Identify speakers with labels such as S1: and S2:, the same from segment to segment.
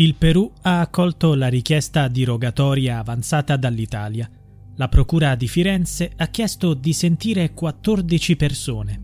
S1: Il Perù ha accolto la richiesta di rogatoria avanzata dall'Italia. La Procura di Firenze ha chiesto di sentire 14 persone.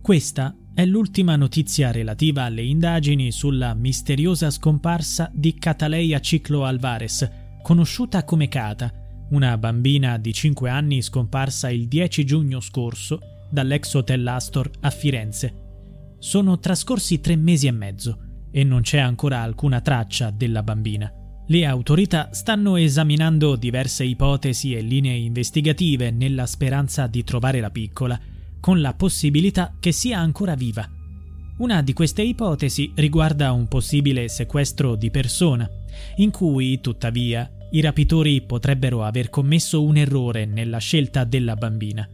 S1: Questa è l'ultima notizia relativa alle indagini sulla misteriosa scomparsa di Cataleia Ciclo Alvarez, conosciuta come Cata, una bambina di 5 anni scomparsa il 10 giugno scorso dall'ex hotel Astor a Firenze. Sono trascorsi tre mesi e mezzo e non c'è ancora alcuna traccia della bambina. Le autorità stanno esaminando diverse ipotesi e linee investigative nella speranza di trovare la piccola, con la possibilità che sia ancora viva. Una di queste ipotesi riguarda un possibile sequestro di persona, in cui, tuttavia, i rapitori potrebbero aver commesso un errore nella scelta della bambina.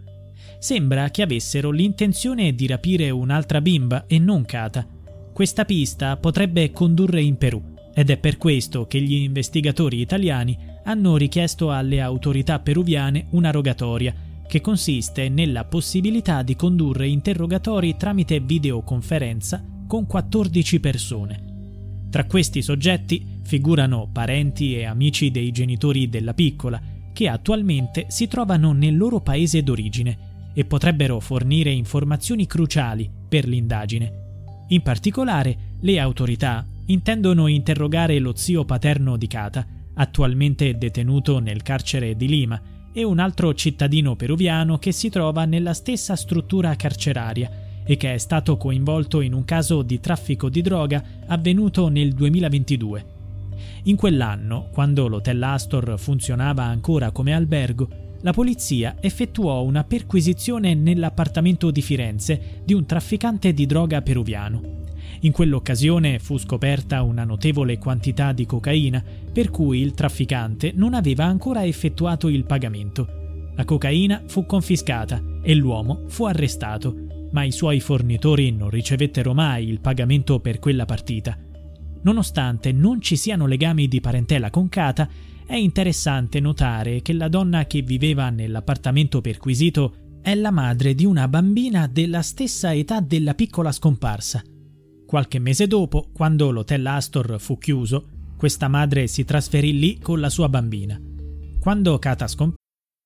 S1: Sembra che avessero l'intenzione di rapire un'altra bimba e non Kata, questa pista potrebbe condurre in Perù ed è per questo che gli investigatori italiani hanno richiesto alle autorità peruviane una rogatoria che consiste nella possibilità di condurre interrogatori tramite videoconferenza con 14 persone. Tra questi soggetti figurano parenti e amici dei genitori della piccola, che attualmente si trovano nel loro paese d'origine e potrebbero fornire informazioni cruciali per l'indagine. In particolare, le autorità intendono interrogare lo zio paterno di Cata, attualmente detenuto nel carcere di Lima, e un altro cittadino peruviano che si trova nella stessa struttura carceraria e che è stato coinvolto in un caso di traffico di droga avvenuto nel 2022. In quell'anno, quando l'Hotel Astor funzionava ancora come albergo, la polizia effettuò una perquisizione nell'appartamento di Firenze di un trafficante di droga peruviano. In quell'occasione fu scoperta una notevole quantità di cocaina, per cui il trafficante non aveva ancora effettuato il pagamento. La cocaina fu confiscata e l'uomo fu arrestato, ma i suoi fornitori non ricevettero mai il pagamento per quella partita. Nonostante non ci siano legami di parentela con Cata, è interessante notare che la donna che viveva nell'appartamento perquisito è la madre di una bambina della stessa età della piccola scomparsa. Qualche mese dopo, quando l'hotel Astor fu chiuso, questa madre si trasferì lì con la sua bambina. Quando Kata scomparve,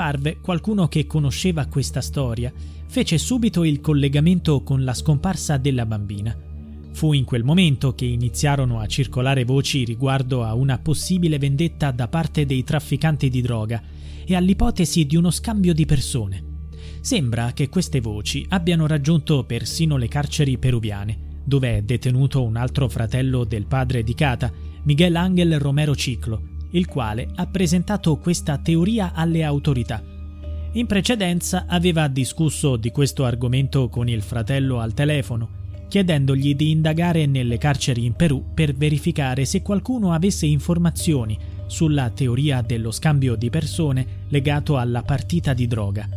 S1: Parve qualcuno che conosceva questa storia fece subito il collegamento con la scomparsa della bambina. Fu in quel momento che iniziarono a circolare voci riguardo a una possibile vendetta da parte dei trafficanti di droga e all'ipotesi di uno scambio di persone. Sembra che queste voci abbiano raggiunto persino le carceri peruviane, dove è detenuto un altro fratello del padre di Kata, Miguel Ángel Romero Ciclo, il quale ha presentato questa teoria alle autorità. In precedenza aveva discusso di questo argomento con il fratello al telefono, chiedendogli di indagare nelle carceri in Perù per verificare se qualcuno avesse informazioni sulla teoria dello scambio di persone legato alla partita di droga.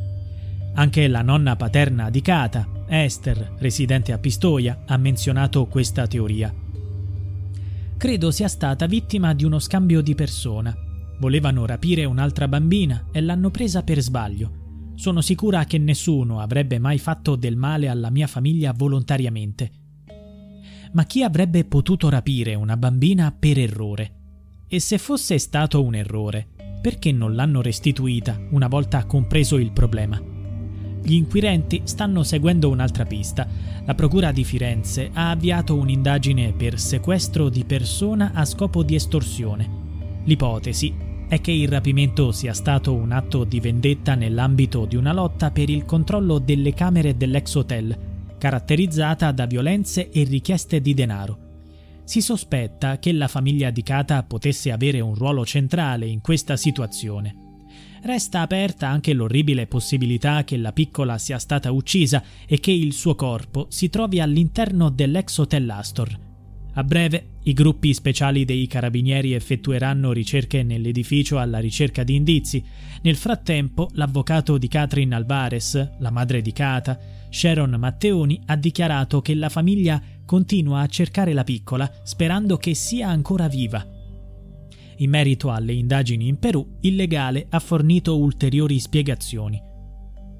S1: Anche la nonna paterna di Kata, Esther, residente a Pistoia, ha menzionato questa teoria. Credo sia stata vittima di uno scambio di persona. Volevano rapire un'altra bambina e l'hanno presa per sbaglio. Sono sicura che nessuno avrebbe mai fatto del male alla mia famiglia volontariamente. Ma chi avrebbe potuto rapire una bambina per errore? E se fosse stato un errore, perché non l'hanno restituita una volta compreso il problema? Gli inquirenti stanno seguendo un'altra pista. La Procura di Firenze ha avviato un'indagine per sequestro di persona a scopo di estorsione. L'ipotesi è che il rapimento sia stato un atto di vendetta nell'ambito di una lotta per il controllo delle camere dell'ex hotel, caratterizzata da violenze e richieste di denaro. Si sospetta che la famiglia di Kata potesse avere un ruolo centrale in questa situazione. Resta aperta anche l'orribile possibilità che la piccola sia stata uccisa e che il suo corpo si trovi all'interno dell'ex hotel Astor, a breve, i gruppi speciali dei carabinieri effettueranno ricerche nell'edificio alla ricerca di indizi. Nel frattempo, l'avvocato di Catherine Alvarez, la madre di Cata, Sharon Matteoni, ha dichiarato che la famiglia continua a cercare la piccola sperando che sia ancora viva. In merito alle indagini in Perù, il legale ha fornito ulteriori spiegazioni.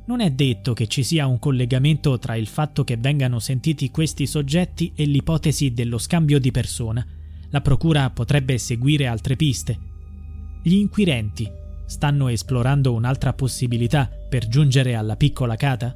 S1: Non è detto che ci sia un collegamento tra il fatto che vengano sentiti questi soggetti e l'ipotesi dello scambio di persona. La procura potrebbe seguire altre piste. Gli inquirenti stanno esplorando un'altra possibilità per giungere alla piccola Cata?